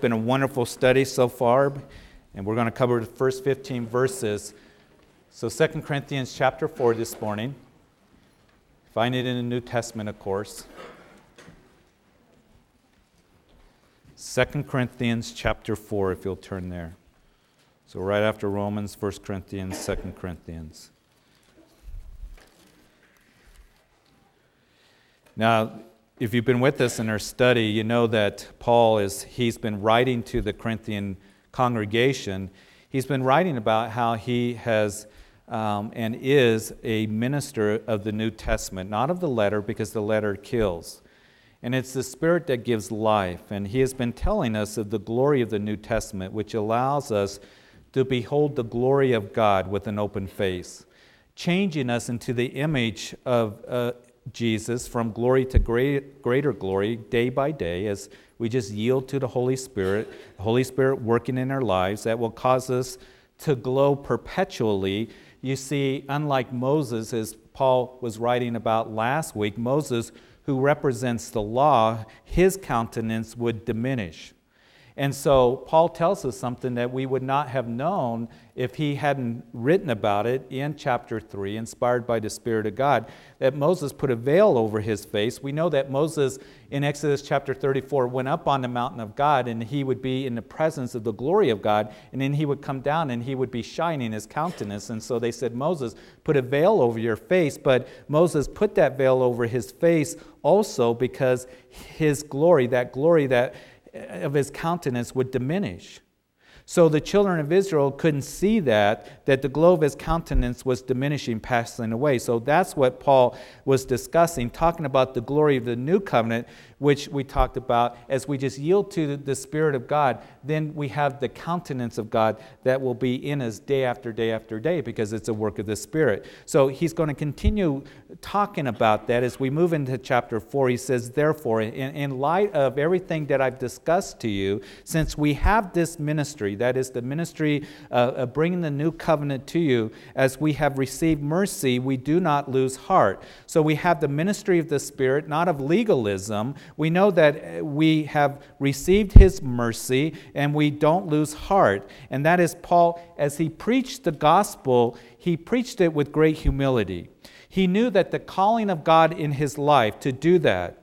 Been a wonderful study so far, and we're going to cover the first 15 verses. So 2 Corinthians chapter 4 this morning. Find it in the New Testament, of course. 2 Corinthians chapter 4, if you'll turn there. So right after Romans, 1 Corinthians, 2 Corinthians. Now, if you've been with us in our study, you know that Paul is he's been writing to the Corinthian congregation. He's been writing about how he has um, and is a minister of the New Testament, not of the letter, because the letter kills. And it's the Spirit that gives life. And he has been telling us of the glory of the New Testament, which allows us to behold the glory of God with an open face, changing us into the image of uh, Jesus from glory to great, greater glory day by day as we just yield to the Holy Spirit, the Holy Spirit working in our lives that will cause us to glow perpetually. You see, unlike Moses, as Paul was writing about last week, Moses, who represents the law, his countenance would diminish. And so Paul tells us something that we would not have known if he hadn't written about it in chapter 3, inspired by the Spirit of God, that Moses put a veil over his face. We know that Moses in Exodus chapter 34 went up on the mountain of God and he would be in the presence of the glory of God, and then he would come down and he would be shining his countenance. And so they said, Moses, put a veil over your face. But Moses put that veil over his face also because his glory, that glory that of his countenance would diminish. So the children of Israel couldn't see that, that the glow of his countenance was diminishing, passing away. So that's what Paul was discussing, talking about the glory of the new covenant, which we talked about. As we just yield to the Spirit of God, then we have the countenance of God that will be in us day after day after day because it's a work of the Spirit. So he's going to continue talking about that as we move into chapter 4. He says, Therefore, in, in light of everything that I've discussed to you, since we have this ministry, that is the ministry uh, of bringing the new covenant to you. As we have received mercy, we do not lose heart. So we have the ministry of the Spirit, not of legalism. We know that uh, we have received His mercy and we don't lose heart. And that is Paul, as he preached the gospel, he preached it with great humility. He knew that the calling of God in his life to do that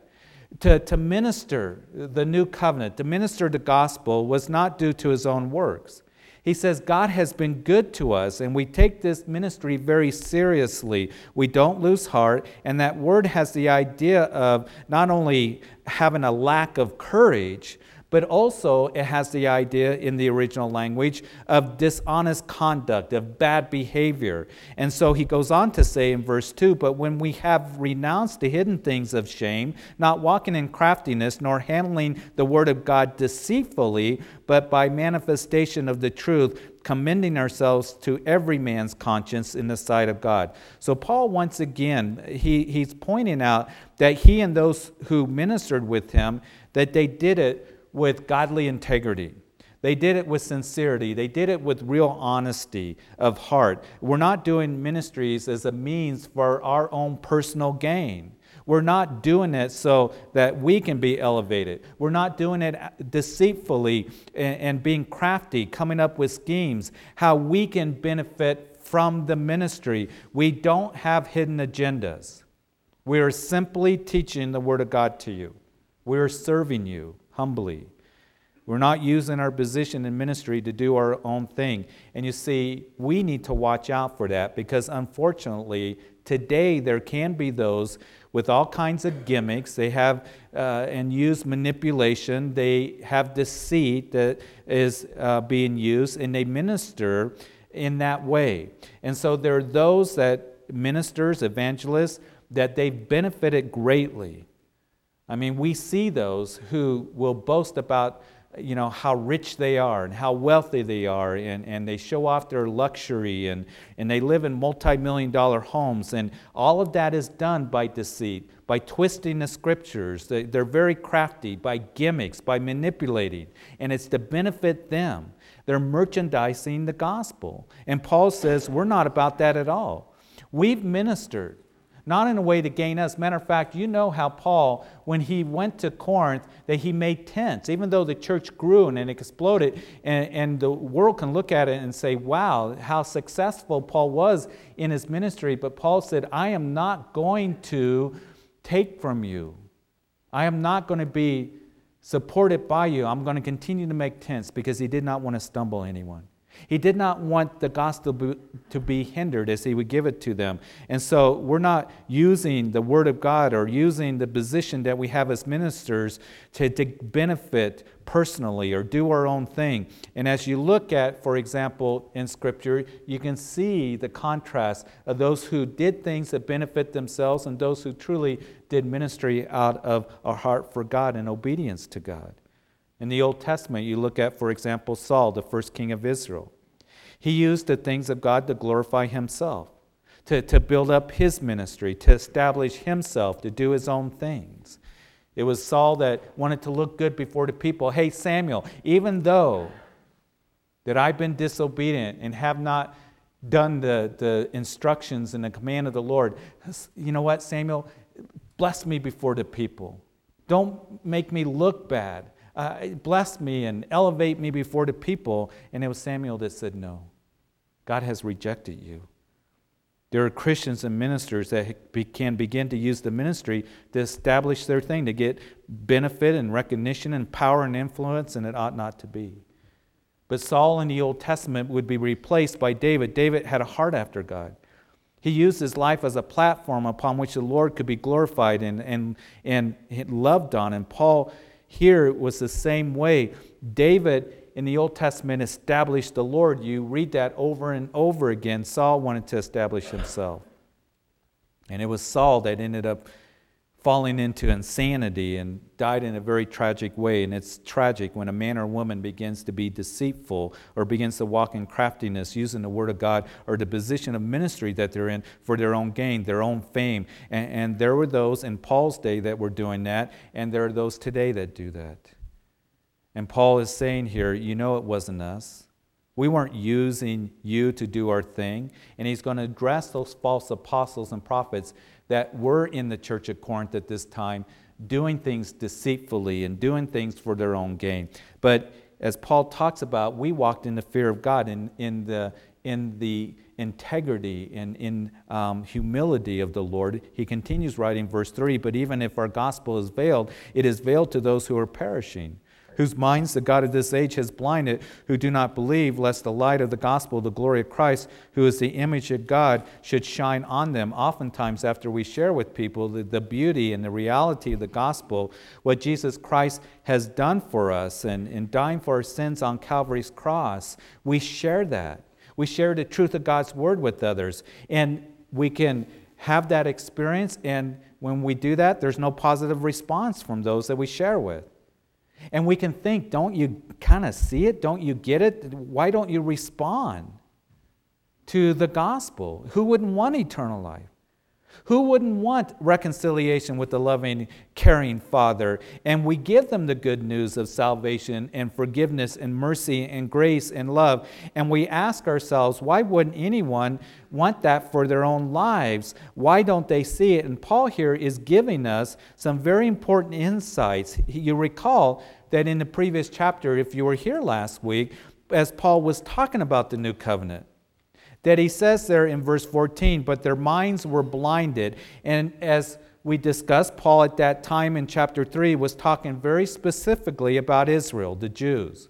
to, to minister the new covenant, to minister the gospel, was not due to his own works. He says, God has been good to us, and we take this ministry very seriously. We don't lose heart, and that word has the idea of not only having a lack of courage, but also it has the idea in the original language of dishonest conduct, of bad behavior. And so he goes on to say in verse 2 But when we have renounced the hidden things of shame, not walking in craftiness, nor handling the word of God deceitfully, but by manifestation of the truth, commending ourselves to every man's conscience in the sight of God. So, Paul, once again, he, he's pointing out that he and those who ministered with him, that they did it with godly integrity. They did it with sincerity. They did it with real honesty of heart. We're not doing ministries as a means for our own personal gain. We're not doing it so that we can be elevated. We're not doing it deceitfully and, being crafty, coming up with schemes, how we can benefit from the ministry. We don't have hidden agendas. We are simply teaching the Word of God to you. We are serving you humbly. We're not using our position in ministry to do our own thing. And you see, we need to watch out for that because unfortunately, today there can be those with all kinds of gimmicks. They have uh, and use manipulation, they have deceit that is uh, being used, and they minister in that way. And so there are those that ministers, evangelists, that they've benefited greatly I mean, we see those who will boast about you know how rich they are and how wealthy they are and, and they show off their luxury and, and they live in multi-million dollar homes. And all of that is done by deceit by twisting the scriptures. They, they're very crafty by gimmicks by manipulating. And it's to benefit them. They're merchandising the gospel. And paul says we're not about that at all. We've ministered not in a way to gain us. Matter of fact, you know how Paul, when he went to Corinth, that he made tents, even though the church grew and it exploded, and, and the world can look at it and say, wow, how successful Paul was in his ministry. But Paul said, I am not going to take from you. I am not going to be supported by you. I'm going to continue to make tents because he did not want to stumble anyone. He did not want the gospel to be hindered as he would give it to them. And so we're not using the word of God or using the position that we have as ministers to, to benefit personally or do our own thing. And as you look at, for example, in Scripture, you can see the contrast of those who did things that benefit themselves and those who truly did ministry out of a heart for God and obedience to God. In the Old Testament, you look at, for example, Saul, the first king of Israel. He used the things of God to glorify himself, to, to build up his ministry, to establish himself, to do his own things. It was Saul that wanted to look good before the people. Hey, Samuel, even though that I've been disobedient and have not done the, the instructions and the command of the Lord, you know what, Samuel? Bless me before the people. Don't make me look bad uh, bless me and elevate me before the people. And it was Samuel that said, No, God has rejected you. There are Christians and ministers that can begin to use the ministry to establish their thing, to get benefit and recognition and power and influence, and it ought not to be. But Saul in the Old Testament would be replaced by David. David had a heart after God. He used his life as a platform upon which the Lord could be glorified and, and, and loved on. And Paul here it was the same way. David in the Old Testament established the Lord. You read that over and over again. Saul wanted to establish himself. And it was Saul that ended up falling into insanity and died in a very tragic way. And it's tragic when a man or woman begins to be deceitful or begins to walk in craftiness using the Word of God or the position of ministry that they're in for their own gain, their own fame. And, and there were those in Paul's day that were doing that, and there are those today that do that. And Paul is saying here, you know, it wasn't us. We weren't using you to do our thing. And he's going to address those false apostles and prophets that were in the church of Corinth at this time doing things deceitfully and doing things for their own gain. But as Paul talks about, we walked in the fear of God, in, in, the, in the integrity and in um, humility of the Lord. He continues writing verse 3 But even if our gospel is veiled, it is veiled to those who are perishing whose minds the God of this age has blinded, who do not believe, lest the light of the gospel, the glory of Christ, who is the image of God, should shine on them. Oftentimes, after we share with people the, the beauty and the reality of the gospel, what Jesus Christ has done for us and in dying for our sins on Calvary's cross, we share that. We share the truth of God's word with others. And we can have that experience, and when we do that, there's no positive response from those that we share with. And we can think, don't you kind of see it? Don't you get it? Why don't you respond to the gospel? Who wouldn't want eternal life? Who wouldn't want reconciliation with the loving, caring Father? And we give them the good news of salvation and forgiveness and mercy and grace and love. And we ask ourselves, why wouldn't anyone want that for their own lives? Why don't they see it? And Paul here is giving us some very important insights. You recall that in the previous chapter, if you were here last week, as Paul was talking about the new covenant, that he says there in verse 14, but their minds were blinded. And as we discussed, Paul at that time in chapter 3 was talking very specifically about Israel, the Jews.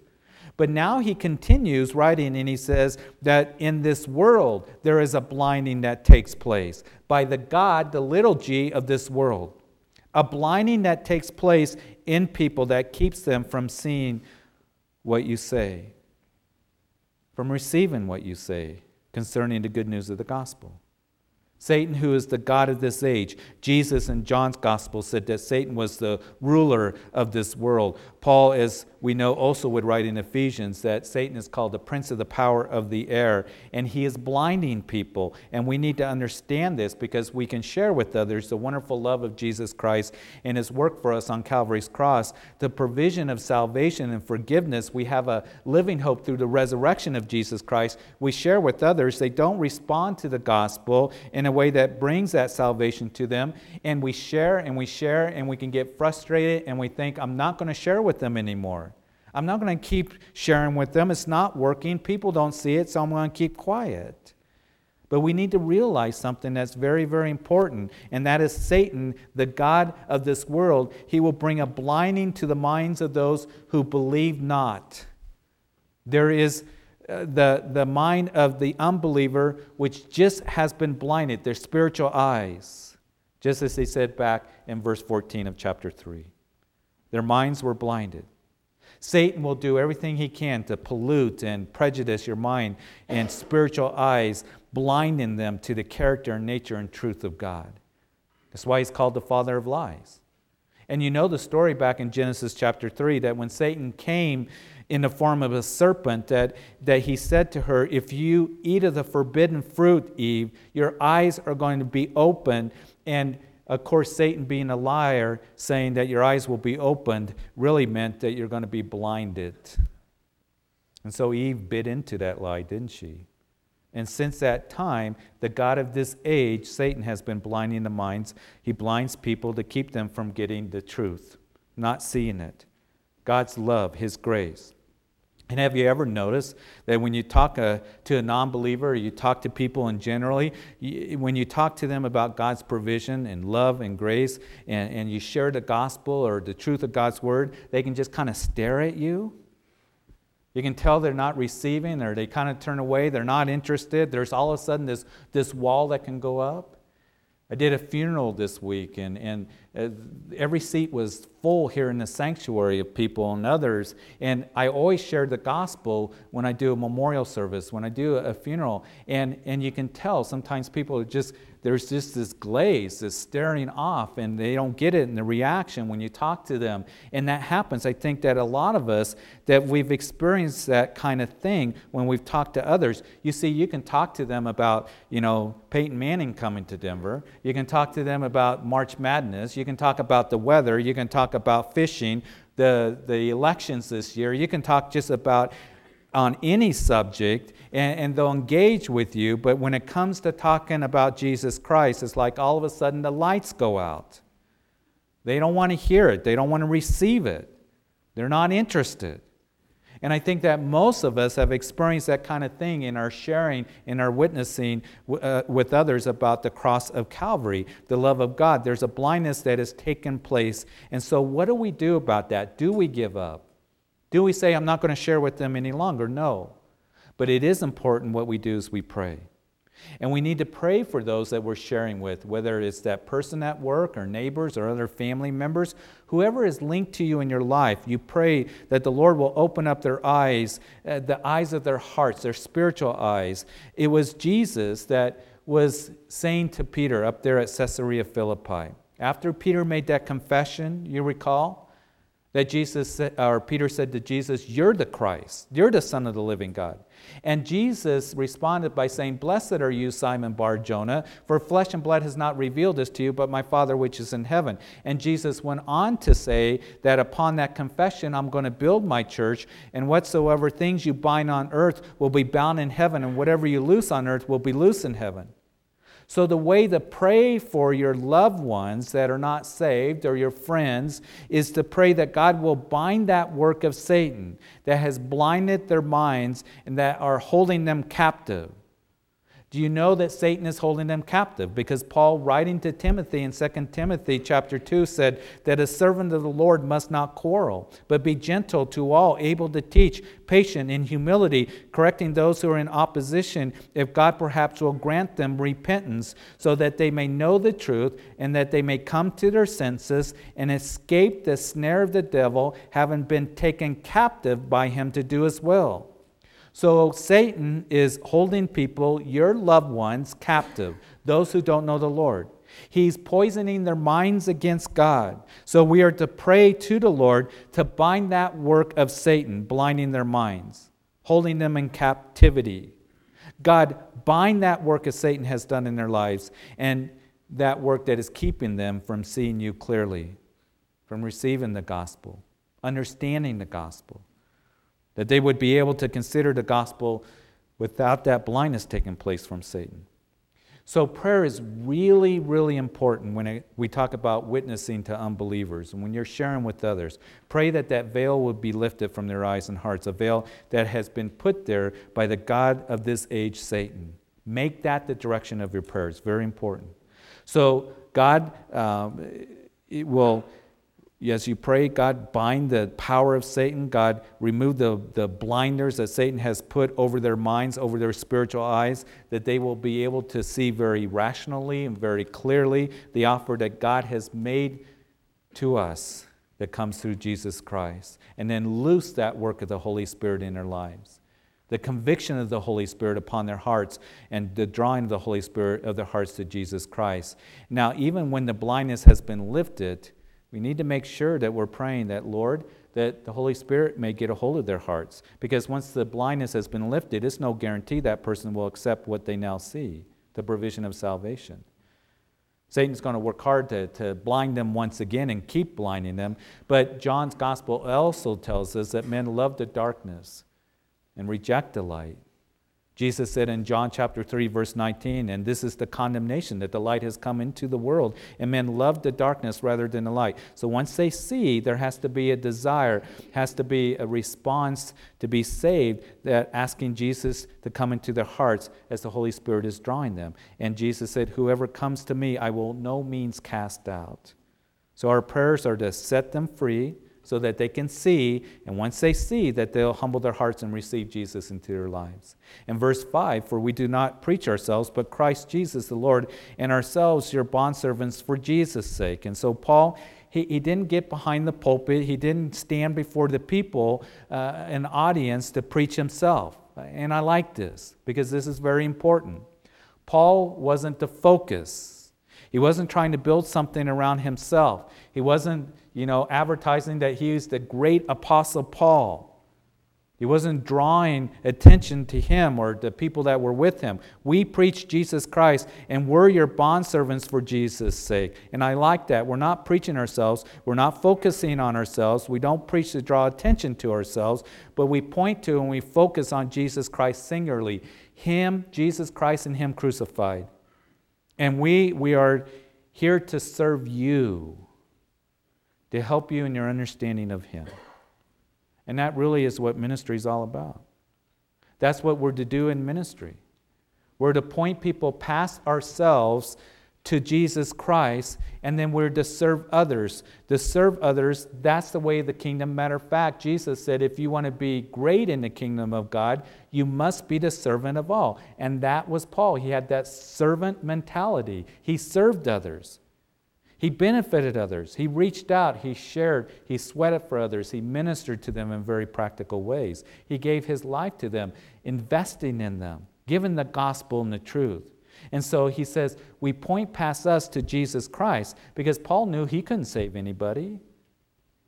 But now he continues writing and he says that in this world there is a blinding that takes place by the God, the little g of this world. A blinding that takes place in people that keeps them from seeing what you say, from receiving what you say concerning the good news of the gospel. Satan, who is the God of this age. Jesus in John's gospel said that Satan was the ruler of this world. Paul, as we know, also would write in Ephesians that Satan is called the prince of the power of the air, and he is blinding people. And we need to understand this because we can share with others the wonderful love of Jesus Christ and his work for us on Calvary's cross, the provision of salvation and forgiveness. We have a living hope through the resurrection of Jesus Christ. We share with others, they don't respond to the gospel in a way that brings that salvation to them. And we share and we share and we can get frustrated and we think, I'm not going to share with them anymore. I'm not going to keep sharing with them. It's not working. People don't see it, so I'm going to keep quiet. But we need to realize something that's very, very important, and that is Satan, the God of this world. He will bring a blinding to the minds of those who believe not. There is uh, the, the mind of the unbeliever which just has been blinded, their spiritual eyes, just as they said back in verse 14 of chapter 3. Their minds were blinded. Satan will do everything he can to pollute and prejudice your mind and spiritual eyes blinding them to the character and nature and truth of God. That's why he's called the father of lies. And you know the story back in Genesis chapter 3 that when Satan came in the form of a serpent, that, that he said to her, If you eat of the forbidden fruit, Eve, your eyes are going to be open. And of course, Satan being a liar, saying that your eyes will be opened, really meant that you're going to be blinded. And so Eve bit into that lie, didn't she? And since that time, the God of this age, Satan, has been blinding the minds. He blinds people to keep them from getting the truth, not seeing it. God's love, His grace. And have you ever noticed that when you talk uh, to a non believer, you talk to people in generally, you, when you talk to them about God's provision and love and grace, and, and you share the gospel or the truth of God's word, they can just kind of stare at you you can tell they're not receiving or they kind of turn away, they're not interested. There's all of a sudden this, this wall that can go up. I did a funeral this week, and, and uh, every seat was full here in the sanctuary of people and others. And I always share the gospel when I do a memorial service, when I do a funeral. And, and you can tell sometimes people are just, there's just this glaze, this staring off, and they don't get it in the reaction when you talk to them. And that happens. I think that a lot of us, that we've experienced that kind of thing when we've talked to others. You see, you can talk to them about, you know, Peyton Manning coming to Denver. You can talk to them about March Madness. You can talk about the weather. You can talk about fishing, the, the elections this year. You can talk just about on any subject and, and, they'll engage with you, but when it comes to talking about Jesus Christ, it's like all of a sudden the lights go out. They don't want to hear it, they don't want to receive it, they're not interested. And I think that most of us have experienced that kind of thing in our sharing, in our witnessing uh, with others about the cross of Calvary, the love of God. There's a blindness that has taken place. And so, what do we do about that? Do we give up? Do we say, I'm not going to share with them any longer? No. But it is important what we do is we pray. And we need to pray for those that we're sharing with, whether it's that person at work or neighbors or other family members, whoever is linked to you in your life. You pray that the Lord will open up their eyes, uh, the eyes of their hearts, their spiritual eyes. It was Jesus that was saying to Peter up there at Caesarea Philippi. After Peter made that confession, you recall, that Jesus or Peter said to Jesus, "You're the Christ. You're the Son of the living God." And Jesus responded by saying, "Blessed are you, Simon Bar-Jonah, for flesh and blood has not revealed this to you, but my Father which is in heaven." And Jesus went on to say that upon that confession, I'm going to build my church, and whatsoever things you bind on earth will be bound in heaven, and whatever you loose on earth will be loose in heaven. So, the way to pray for your loved ones that are not saved or your friends is to pray that God will bind that work of Satan that has blinded their minds and that are holding them captive. Do you know that Satan is holding them captive? Because Paul, writing to Timothy in 2 Timothy chapter 2, said that a servant of the Lord must not quarrel, but be gentle to all, able to teach, patient in humility, correcting those who are in opposition, if God perhaps will grant them repentance, so that they may know the truth and that they may come to their senses and escape the snare of the devil, having been taken captive by him to do his will. So Satan is holding people, your loved ones, captive, those who don't know the Lord. He's poisoning their minds against God. So we are to pray to the Lord to bind that work of Satan, blinding their minds, holding them in captivity. God, bind that work as Satan has done in their lives and that work that is keeping them from seeing you clearly, from receiving the gospel, understanding the gospel that they would be able to consider the gospel without that blindness taking place from Satan. So, prayer is really, really important when it, we talk about witnessing to unbelievers and when you're sharing with others. Pray that that veil would be lifted from their eyes and hearts, a veil that has been put there by the God of this age, Satan. Make that the direction of your prayers. Very important. So, God um, will as you pray, God, bind the power of Satan. God, remove the, the blinders that Satan has put over their minds, over their spiritual eyes, that they will be able to see very rationally and very clearly the offer that God has made to us that comes through Jesus Christ. And then loose that work of the Holy Spirit in their lives. The conviction of the Holy Spirit upon their hearts and the drawing of the Holy Spirit of their hearts to Jesus Christ. Now, even when the blindness has been lifted, we need to make sure that we're praying that, Lord, that the Holy Spirit may get a hold of their hearts. Because once the blindness has been lifted, it's no guarantee that person will accept what they now see the provision of salvation. Satan's going to work hard to, to blind them once again and keep blinding them. But John's gospel also tells us that men love the darkness and reject the light. Jesus said in John chapter 3, verse 19, and this is the condemnation that the light has come into the world, and men love the darkness rather than the light. So once they see, there has to be a desire, has to be a response to be saved, that asking Jesus to come into their hearts as the Holy Spirit is drawing them. And Jesus said, Whoever comes to me, I will no means cast out. So our prayers are to set them free so that they can see, and once they see, that they'll humble their hearts and receive Jesus into their lives. In verse 5, for we do not preach ourselves, but Christ Jesus the Lord, and ourselves your bondservants for Jesus' sake. And so Paul, he, he didn't get behind the pulpit, he didn't stand before the people, uh, an audience, to preach himself. And I like this because this is very important. Paul wasn't the focus. He wasn't trying to build something around himself. He wasn't you know, advertising that he was the great apostle Paul. He wasn't drawing attention to him or the people that were with him. We preach Jesus Christ and we're your bondservants for Jesus' sake. And I like that. We're not preaching ourselves, we're not focusing on ourselves. We don't preach to draw attention to ourselves, but we point to and we focus on Jesus Christ singularly Him, Jesus Christ, and Him crucified. And we, we are here to serve you to help you in your understanding of Him. And that really is what ministry is all about. That's what we're to do in ministry. We're to point people past ourselves to Jesus Christ, and then we're to serve others. To serve others, that's the way of the kingdom. Matter of fact, Jesus said, if you want to be great in the kingdom of God, you must be the servant of all. And that was Paul. He had that servant mentality, he served others. He benefited others. He reached out. He shared. He sweated for others. He ministered to them in very practical ways. He gave his life to them, investing in them, giving the gospel and the truth. And so he says, we point past us to Jesus Christ because Paul knew he couldn't save anybody.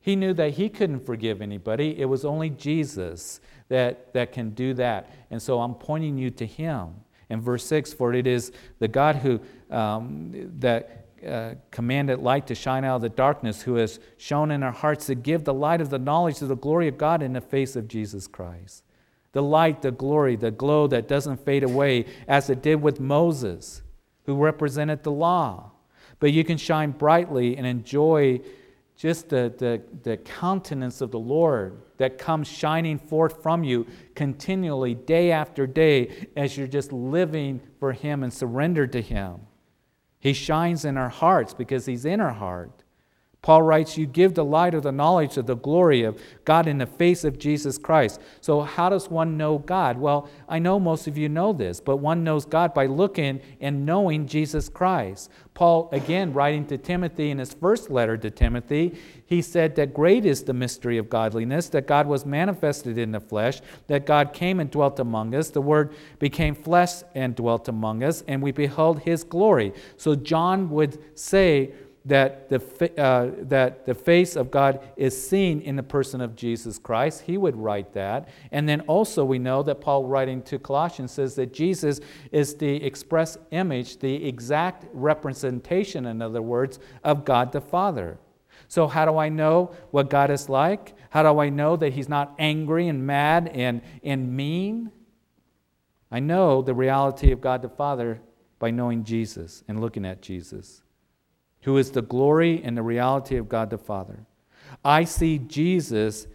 He knew that he couldn't forgive anybody. It was only Jesus that, that can do that. And so I'm pointing you to him. In verse 6, for it is the God who um, that uh, commanded light to shine out of the darkness, who has shone in our hearts to give the light of the knowledge of the glory of God in the face of Jesus Christ. The light, the glory, the glow that doesn't fade away, as it did with Moses, who represented the law. But you can shine brightly and enjoy just the, the, the countenance of the Lord that comes shining forth from you continually, day after day, as you're just living for Him and surrendered to Him. He shines in our hearts because He's in our heart. Paul writes, You give the light of the knowledge of the glory of God in the face of Jesus Christ. So, how does one know God? Well, I know most of you know this, but one knows God by looking and knowing Jesus Christ. Paul, again, writing to Timothy in his first letter to Timothy, he said that great is the mystery of godliness, that God was manifested in the flesh, that God came and dwelt among us. The Word became flesh and dwelt among us, and we beheld his glory. So, John would say, that the, uh, that the face of God is seen in the person of Jesus Christ. He would write that. And then also, we know that Paul, writing to Colossians, says that Jesus is the express image, the exact representation, in other words, of God the Father. So, how do I know what God is like? How do I know that He's not angry and mad and, and mean? I know the reality of God the Father by knowing Jesus and looking at Jesus, who is the glory and the reality of God the Father. I see Jesus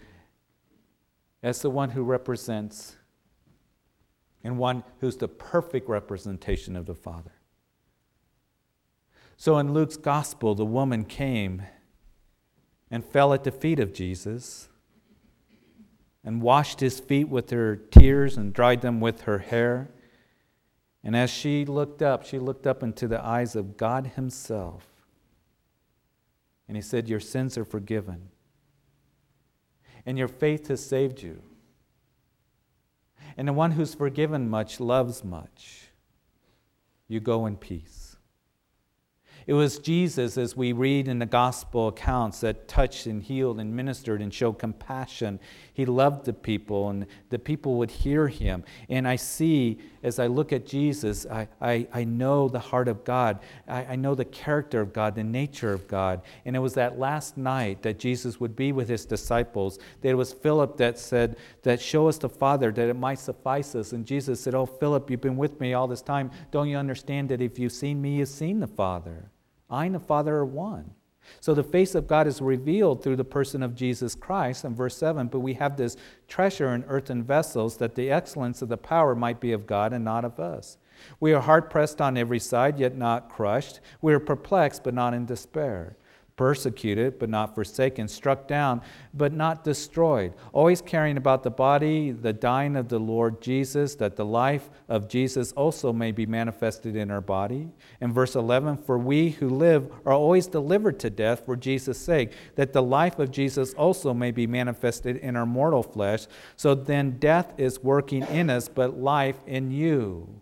as the one who represents and one who's the perfect representation of the Father. So in Luke's gospel, the woman came and fell at the feet of Jesus and washed his feet with her tears and dried them with her hair. And as she looked up, she looked up into the eyes of God Himself. And He said, Your sins are forgiven, and your faith has saved you. And the one who's forgiven much loves much. You go in peace. It was Jesus, as we read in the gospel accounts, that touched and healed and ministered and showed compassion. He loved the people, and the people would hear him. And I see, as I look at Jesus, I, I, I know the heart of God. I, I know the character of God, the nature of God. And it was that last night that Jesus would be with his disciples. That it was Philip that said, that show us the Father, that it might suffice us. And Jesus said, Oh, Philip, you've been with me all this time. Don't you understand that if you've seen me, you've seen the Father? I and the Father are one. So the face of God is revealed through the person of Jesus Christ in verse 7. But we have this treasure in earthen vessels that the excellence of the power might be of God and not of us. We are hard pressed on every side, yet not crushed. We are perplexed, but not in despair persecuted but not forsaken, struck down but not destroyed, always caring about the body, the dying of the Lord Jesus, that the life of Jesus also may be manifested in our body. In verse 11, for we who live are always delivered to death for Jesus' sake, that the life of Jesus also may be manifested in our mortal flesh. So then death is working in us, but life in you.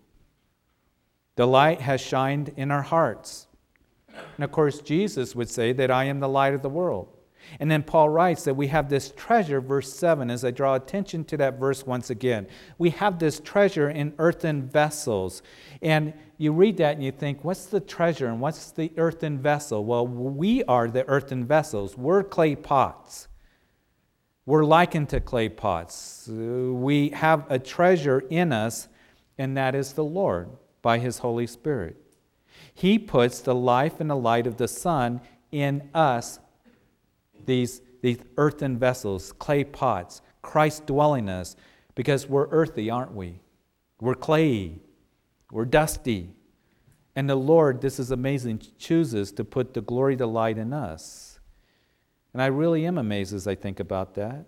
The light has shined in our hearts and of course, Jesus would say that I am the light of the world. And then Paul writes that we have this treasure, verse 7, as I draw attention to that verse once again. We have this treasure in earthen vessels. And you read that and you think, what's the treasure and what's the earthen vessel? Well, we are the earthen vessels, we're clay pots. We're likened to clay pots. We have a treasure in us, and that is the Lord by His Holy Spirit. He puts the life and the light of the sun in us, these, these earthen vessels, clay pots, Christ dwelling in us, because we're earthy, aren't we? We're clayey, we're dusty. And the Lord, this is amazing, chooses to put the glory, the light in us. And I really am amazed as I think about that.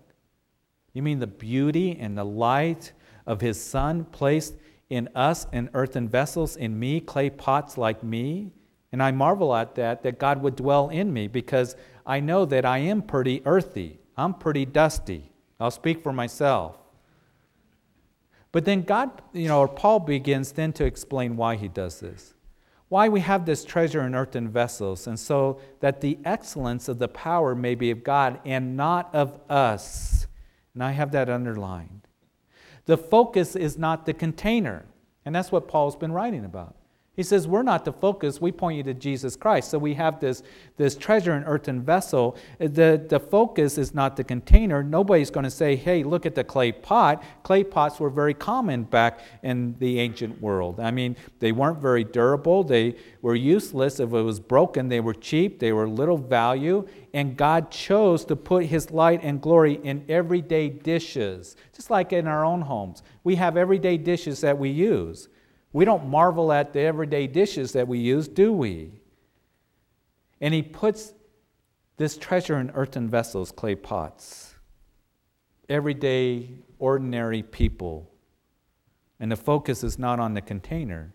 You mean the beauty and the light of His Son placed in us in earthen vessels, in me, clay pots like me. And I marvel at that, that God would dwell in me because I know that I am pretty earthy. I'm pretty dusty. I'll speak for myself. But then God, you know, or Paul begins then to explain why he does this. Why we have this treasure in earthen vessels, and so that the excellence of the power may be of God and not of us. And I have that underlined. The focus is not the container. And that's what Paul's been writing about. He says, We're not the focus, we point you to Jesus Christ. So we have this, this treasure in earthen vessel. The, the focus is not the container. Nobody's going to say, Hey, look at the clay pot. Clay pots were very common back in the ancient world. I mean, they weren't very durable, they were useless. If it was broken, they were cheap, they were little value. And God chose to put His light and glory in everyday dishes, just like in our own homes. We have everyday dishes that we use. We don't marvel at the everyday dishes that we use, do we? And he puts this treasure in earthen vessels, clay pots. Everyday, ordinary people. And the focus is not on the container,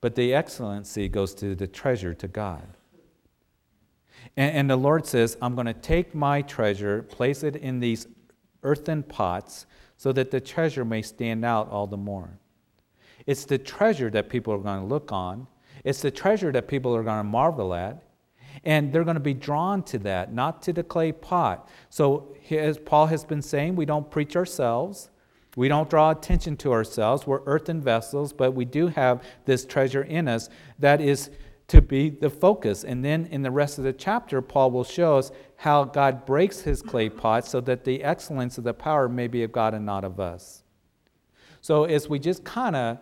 but the excellency goes to the treasure, to God. And, and the Lord says, I'm going to take my treasure, place it in these earthen pots, so that the treasure may stand out all the more. It's the treasure that people are going to look on. It's the treasure that people are going to marvel at. And they're going to be drawn to that, not to the clay pot. So, as Paul has been saying, we don't preach ourselves. We don't draw attention to ourselves. We're earthen vessels, but we do have this treasure in us that is to be the focus. And then in the rest of the chapter, Paul will show us how God breaks his clay pot so that the excellence of the power may be of God and not of us. So, as we just kind of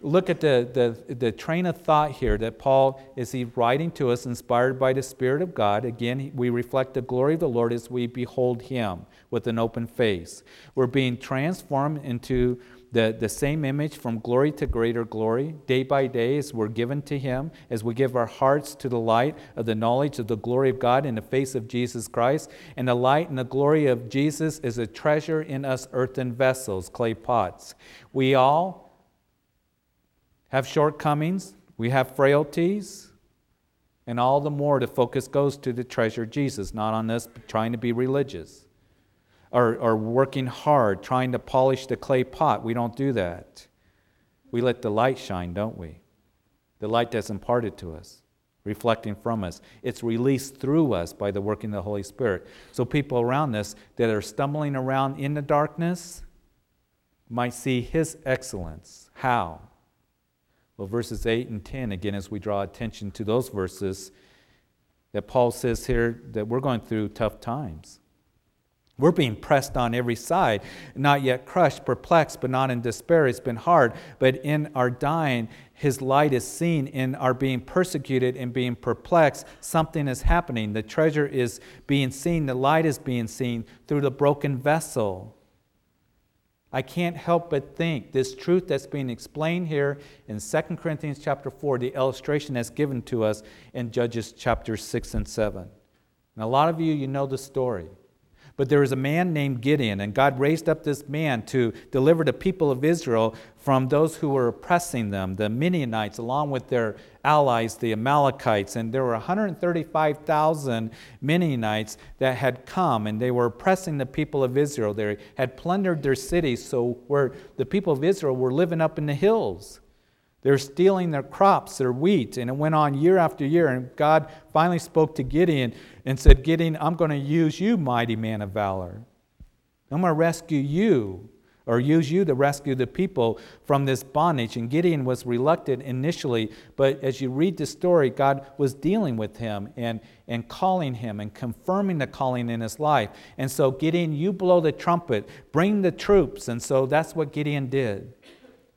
look at the, the, the train of thought here that Paul is he writing to us, inspired by the Spirit of God. Again, we reflect the glory of the Lord as we behold Him with an open face. We're being transformed into the, the same image from glory to greater glory, day by day, as we're given to Him, as we give our hearts to the light of the knowledge of the glory of God in the face of Jesus Christ. And the light and the glory of Jesus is a treasure in us earthen vessels, clay pots. We all have shortcomings, we have frailties, and all the more the focus goes to the treasure Jesus, not on us trying to be religious or, or working hard, trying to polish the clay pot. We don't do that. We let the light shine, don't we? The light that's imparted to us, reflecting from us. It's released through us by the working of the Holy Spirit. So people around us that are stumbling around in the darkness might see His excellence. How? Well, verses 8 and 10, again, as we draw attention to those verses, that Paul says here that we're going through tough times. We're being pressed on every side, not yet crushed, perplexed, but not in despair. It's been hard, but in our dying, His light is seen. In our being persecuted and being perplexed, something is happening. The treasure is being seen, the light is being seen through the broken vessel. I can't help but think this truth that's being explained here in 2 Corinthians chapter 4, the illustration that's given to us in Judges chapter 6 and 7. And a lot of you, you know the story. But there was a man named Gideon, and God raised up this man to deliver the people of Israel from those who were oppressing them, the Midianites, along with their allies, the Amalekites. And there were 135,000 Midianites that had come, and they were oppressing the people of Israel. They had plundered their cities, so where the people of Israel were living up in the hills. They're stealing their crops, their wheat, and it went on year after year. And God finally spoke to Gideon and said, Gideon, I'm going to use you, mighty man of valor. I'm going to rescue you, or use you to rescue the people from this bondage. And Gideon was reluctant initially, but as you read the story, God was dealing with him and, and calling him and confirming the calling in his life. And so, Gideon, you blow the trumpet, bring the troops. And so that's what Gideon did.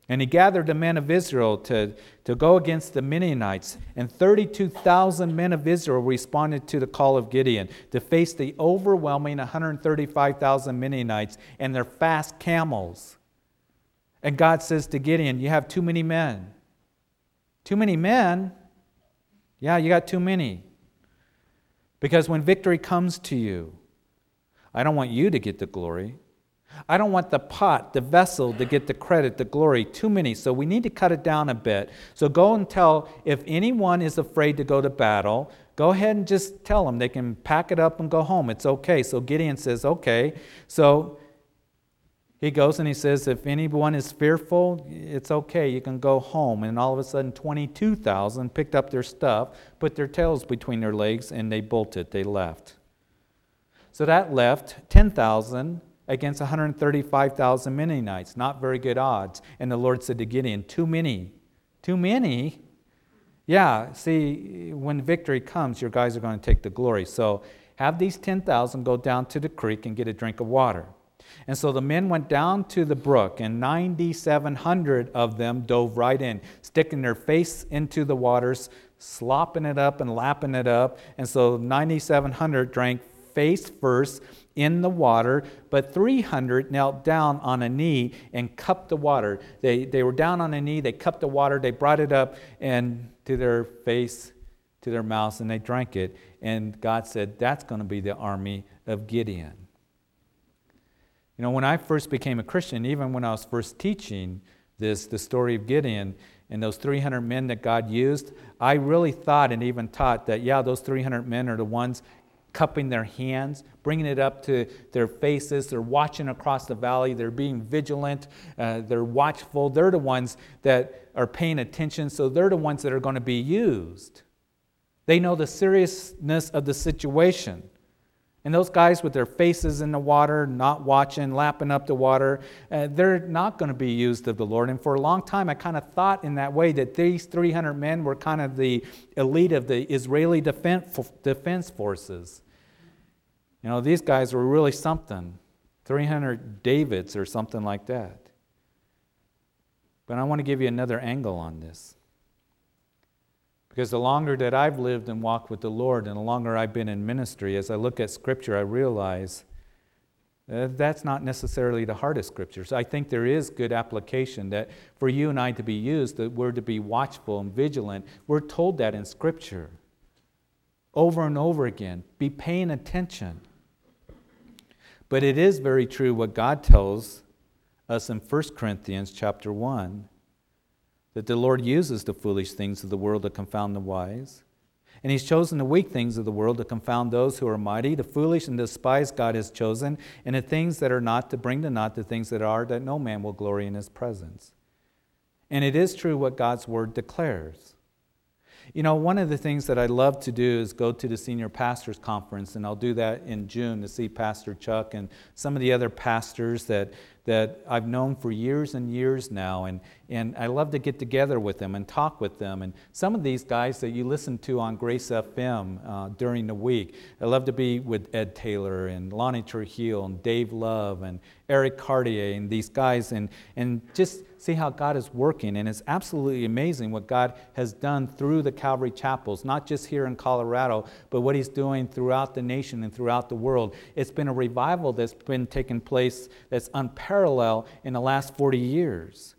And he gathered the men of Israel to, to go against the Midianites. And 32,000 men of Israel responded to the call of Gideon to face the overwhelming 135,000 Midianites and their fast camels. And God says to Gideon, You have too many men. Too many men? Yeah, you got too many. Because when victory comes to you, I don't want you to get the glory. I don't want the pot, the vessel, to get the credit, the glory, too many. So we need to cut it down a bit. So go and tell if anyone is afraid to go to battle, go ahead and just tell them they can pack it up and go home. It's okay. So Gideon says, okay. So he goes and he says, if anyone is fearful, it's okay. You can go home. And all of a sudden, 22,000 picked up their stuff, put their tails between their legs, and they bolted. They left. So that left 10,000 against 135,000 Midianites. Not very good odds. And the Lord said to Gideon, Too many. Too many? Yeah, see, when victory comes, your guys are going to take the glory. So have these 10,000 go down to the creek and get a drink of water. And so the men went down to the brook, and 9,700 of them dove right in, sticking their face into the waters, slopping it up and lapping it up. And so 9,700 drank face first in the water, but 300 knelt down on a knee and cupped the water. They, they were down on a knee, they cupped the water, they brought it up and to their face, to their mouths, and they drank it. And God said, That's going to be the army of Gideon. You know, when I first became a Christian, even when I was first teaching this, the story of Gideon, and those 300 men that God used, I really thought and even taught that, yeah, those 300 men are the ones cupping their hands, bringing it up to their faces. They're watching across the valley. They're being vigilant. Uh, they're watchful. They're the ones that are paying attention. So they're the ones that are going to be used. They know the seriousness of the situation. And those guys with their faces in the water, not watching, lapping up the water, uh, they're not going to be used of the Lord. And for a long time, I kind of thought in that way that these 300 men were kind of the elite of the Israeli defense, defense forces. You know, these guys were really something 300 Davids or something like that. But I want to give you another angle on this. Because the longer that I've lived and walked with the Lord, and the longer I've been in ministry, as I look at Scripture, I realize uh, that's not necessarily the hardest scriptures. I think there is good application that for you and I to be used, that we're to be watchful and vigilant. We're told that in Scripture over and over again. Be paying attention. But it is very true what God tells us in 1 Corinthians chapter 1 that the Lord uses the foolish things of the world to confound the wise. And he's chosen the weak things of the world to confound those who are mighty. The foolish and despised God has chosen, and the things that are not to bring to naught the things that are, that no man will glory in his presence. And it is true what God's word declares. You know, one of the things that I love to do is go to the senior pastors conference, and I'll do that in June to see Pastor Chuck and some of the other pastors that, that I've known for years and years now. And, and I love to get together with them and talk with them. And some of these guys that you listen to on Grace FM uh, during the week, I love to be with Ed Taylor and Lonnie Trujillo and Dave Love and Eric Cartier and these guys and, and just see how God is working. And it's absolutely amazing what God has done through the Calvary Chapels, not just here in Colorado, but what He's doing throughout the nation and throughout the world. It's been a revival that's been taking place that's unparalleled in the last 40 years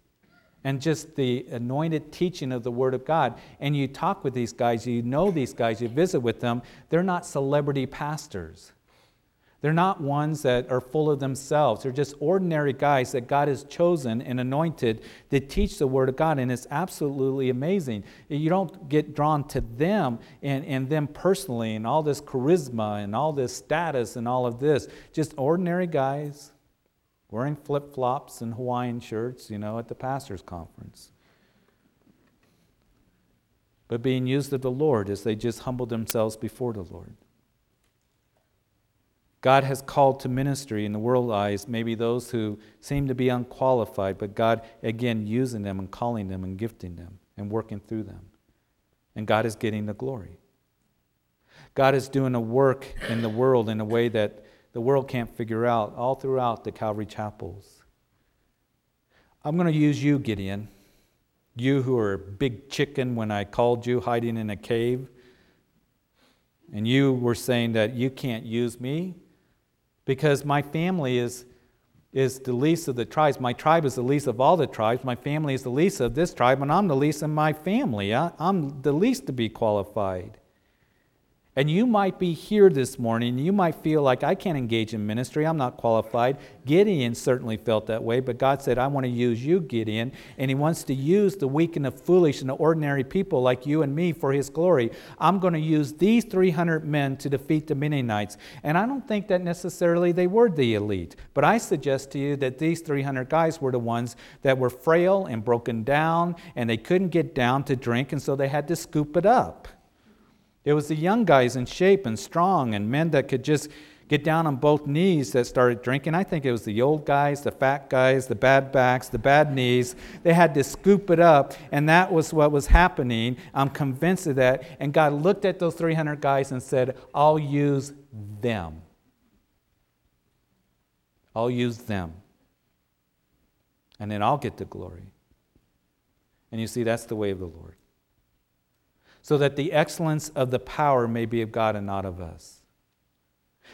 and just the anointed teaching of the Word of God. And you talk with these guys, you know these guys, you visit with them, they're not celebrity pastors. They're not ones that are full of themselves. They're just ordinary guys that God has chosen and anointed to teach the Word of God. And it's absolutely amazing. You don't get drawn to them and, and them personally and all this charisma and all this status and all of this. Just ordinary guys wearing flip flops and Hawaiian shirts, you know, at the pastor's conference. But being used of the Lord as they just humble themselves before the Lord. God has called to ministry in the world eyes maybe those who seem to be unqualified, but God, again, using them and calling them and gifting them and working through them. And God is getting the glory. God is doing a work in the world in a way that the world can't figure out all throughout the Calvary chapels. I'm going to use you, Gideon. You who are a big chicken when I called you hiding in a cave. And you were saying that you can't use me because my family is, is the least of the tribes. My tribe is the least of all the tribes. My family is the least of this tribe, and I'm the least of my family. I, I'm the least to be qualified. And you might be here this morning, you might feel like I can't engage in ministry, I'm not qualified. Gideon certainly felt that way, but God said, I want to use you, Gideon. And He wants to use the weak and the foolish and the ordinary people like you and me for His glory. I'm going to use these 300 men to defeat the Midianites. And I don't think that necessarily they were the elite, but I suggest to you that these 300 guys were the ones that were frail and broken down, and they couldn't get down to drink, and so they had to scoop it up. It was the young guys in shape and strong and men that could just get down on both knees that started drinking. I think it was the old guys, the fat guys, the bad backs, the bad knees. They had to scoop it up, and that was what was happening. I'm convinced of that. And God looked at those 300 guys and said, I'll use them. I'll use them. And then I'll get the glory. And you see, that's the way of the Lord so that the excellence of the power may be of God and not of us.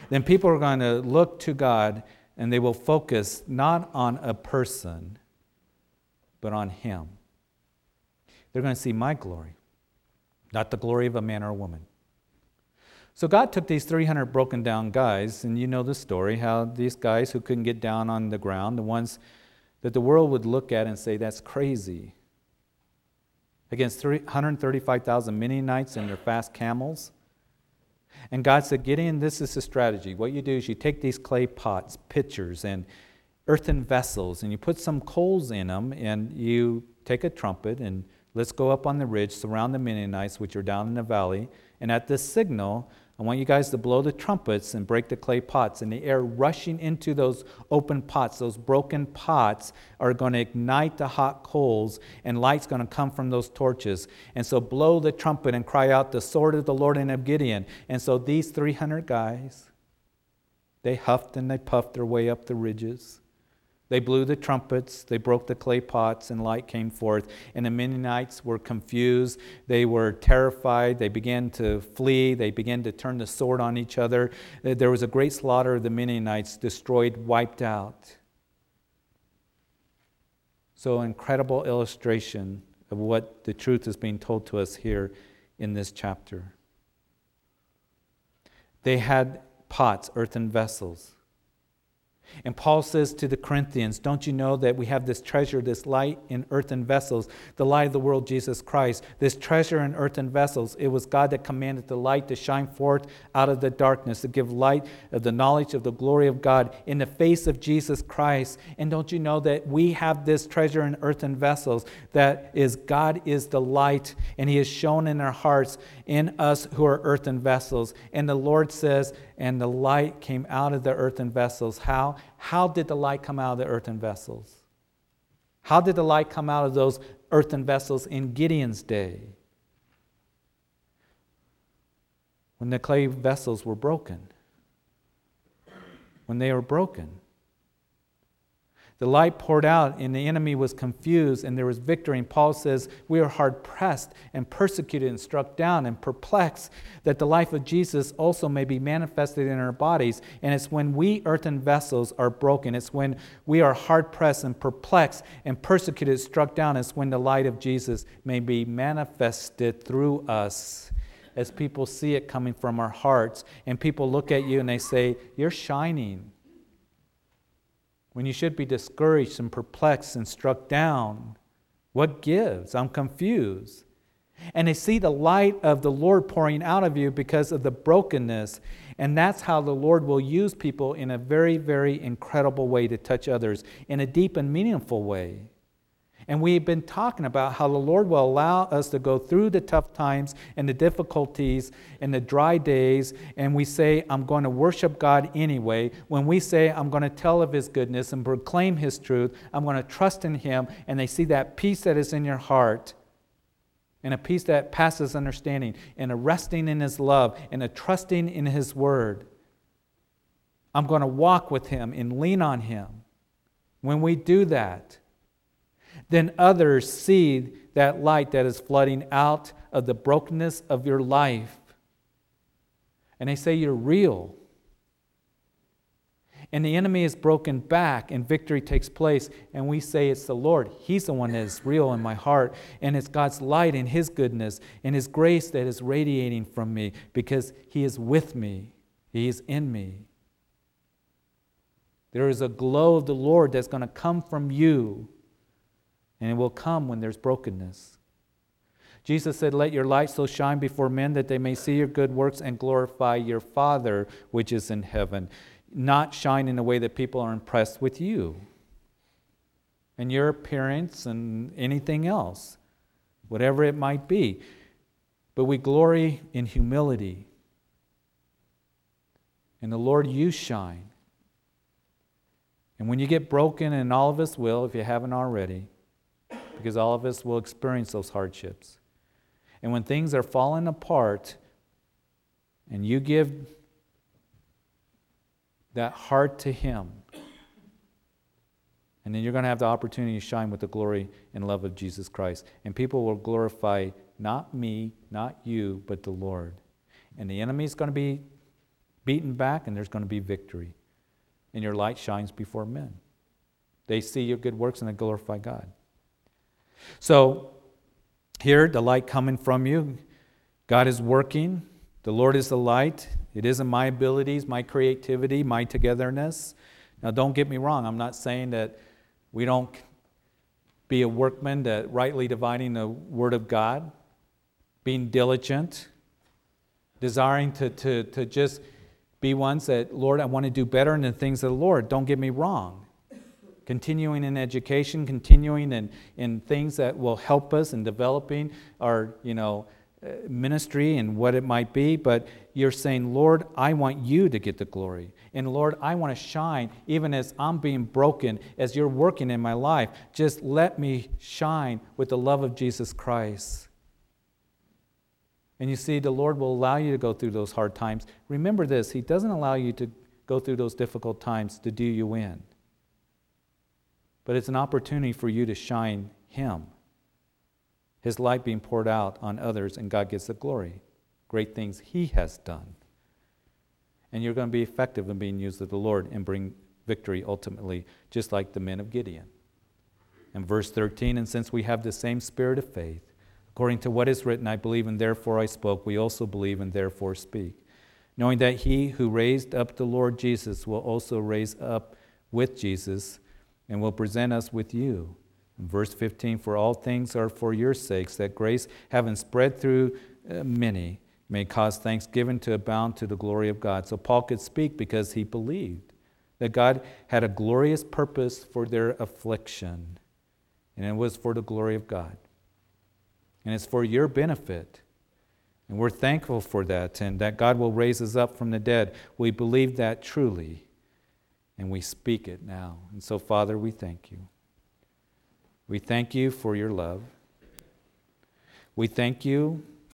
Then people are going to look to God and they will focus not on a person, but on Him. They're going to see my glory, not the glory of a man or a woman. So God took these 300 broken down guys, and you know the story how these guys who couldn't get down on the ground, the ones that the world would look at and say, that's crazy against 135,000 Midianites and their fast camels. And God said, Gideon, this is the strategy. What you do is you take these clay pots, pitchers, and earthen vessels, and you put some coals in them, and you take a trumpet, and let's go up on the ridge, surround the Midianites, which are down in the valley. And at this signal, I want you guys to blow the trumpets and break the clay pots. And the air rushing into those open pots, those broken pots, are going to ignite the hot coals, and light's going to come from those torches. And so blow the trumpet and cry out, The sword of the Lord and of Gideon. And so these 300 guys, they huffed and they puffed their way up the ridges. They blew the trumpets, they broke the clay pots, and light came forth. And the Midianites were confused. They were terrified. They began to flee. They began to turn the sword on each other. Uh, there was a great slaughter of the Midianites, destroyed, wiped out. So, incredible illustration of what the truth is being told to us here in this chapter. They had pots, earthen vessels. And Paul says to the Corinthians, Don't you know that we have this treasure, this light in earthen vessels, the light of the world, Jesus Christ? This treasure in earthen vessels, it was God that commanded the light to shine forth out of the darkness, to give light of the knowledge of the glory of God in the face of Jesus Christ. And don't you know that we have this treasure in earthen vessels? That is, God is the light, and He is shone in our hearts, in us who are earthen vessels. And the Lord says, and the light came out of the earthen vessels. How? How did the light come out of the earthen vessels? How did the light come out of those earthen vessels in Gideon's day? When the clay vessels were broken. When they were broken. The light poured out, and the enemy was confused, and there was victory. And Paul says, We are hard pressed and persecuted and struck down and perplexed, that the life of Jesus also may be manifested in our bodies. And it's when we earthen vessels are broken, it's when we are hard pressed and perplexed and persecuted, struck down, it's when the light of Jesus may be manifested through us. As people see it coming from our hearts, and people look at you and they say, You're shining when you should be discouraged and perplexed and struck down? What gives? I'm confused. And they see the light of the Lord pouring out of you because of the brokenness. And that's how the Lord will use people in a very, very incredible way to touch others in a deep and meaningful way. And we've been talking about how the Lord will allow us to go through the tough times and the difficulties and the dry days, and we say, I'm going to worship God anyway. When we say, I'm going to tell of His goodness and proclaim His truth, I'm going to trust in Him, and they see that peace that is in your heart, and a peace that passes understanding, and a resting in His love, and a trusting in His word. I'm going to walk with Him and lean on Him. When we do that, then others see that light that is flooding out of the brokenness of your life. And they say you're real. And the enemy is broken back, and victory takes place. And we say it's the Lord. He's the one that is real in my heart. And it's God's light and His goodness and His grace that is radiating from me because He is with me, He is in me. There is a glow of the Lord that's going to come from you and it will come when there's brokenness. Jesus said, Let your light so shine before men that they may see your good works and glorify your Father which is in heaven. Not shine in a way that people are impressed with you and your appearance and anything else, whatever it might be. But we glory in humility. And the Lord, you shine. And when you get broken, and all of us will, if you haven't already, because all of us will experience those hardships. And when things are falling apart and you give that heart to Him, and then you're going to have the opportunity to shine with the glory and love of Jesus Christ. And people will glorify not me, not you, but the Lord. And the enemy is going to be beaten back, and there's going to be victory. And your light shines before men. They see your good works and they glorify God. So, here, the light coming from you, God is working. The Lord is the light. It isn't my abilities, my creativity, my togetherness. Now, don't get me wrong. I'm not saying that we don't be a workman that rightly dividing the Word of God, being diligent, desiring to, to, to just be ones that, Lord, I want to do better in the things of the Lord. Don't get me wrong continuing in education, continuing in, in things that will help us in developing our, you know, uh, ministry and what it might be, but you're saying, Lord, I want you to get the glory. And Lord, I want to shine even as I'm being broken, as you're working in my life. Just let me shine with the love of Jesus Christ. And you see, the Lord will allow you to go through those hard times. Remember this He doesn't allow you to go through those difficult times to do you in. But it's an opportunity for you to shine Him. His light being poured out on others, and God gets the glory. Great things He has done. And you're going to be effective in being used of the Lord and bring victory ultimately, just like the men of Gideon. And verse 13, and since we have the same spirit of faith, according to what is written, I believe and therefore I spoke, we also believe and therefore speak. Knowing that he who raised up the Lord Jesus will also raise up with Jesus and will present us with you. In verse 15, for all things are for your sakes, that grace, having spread through uh, many, may cause thanksgiving to abound to the glory of God. So Paul could speak because he believed that God had a glorious purpose for their affliction, and it was for the glory of God. And it's for your benefit. And we're thankful for that, and that God will raise us up from the dead. We believe that truly, and we speak it now. And so, Father, we thank you. We thank you for your love. We thank you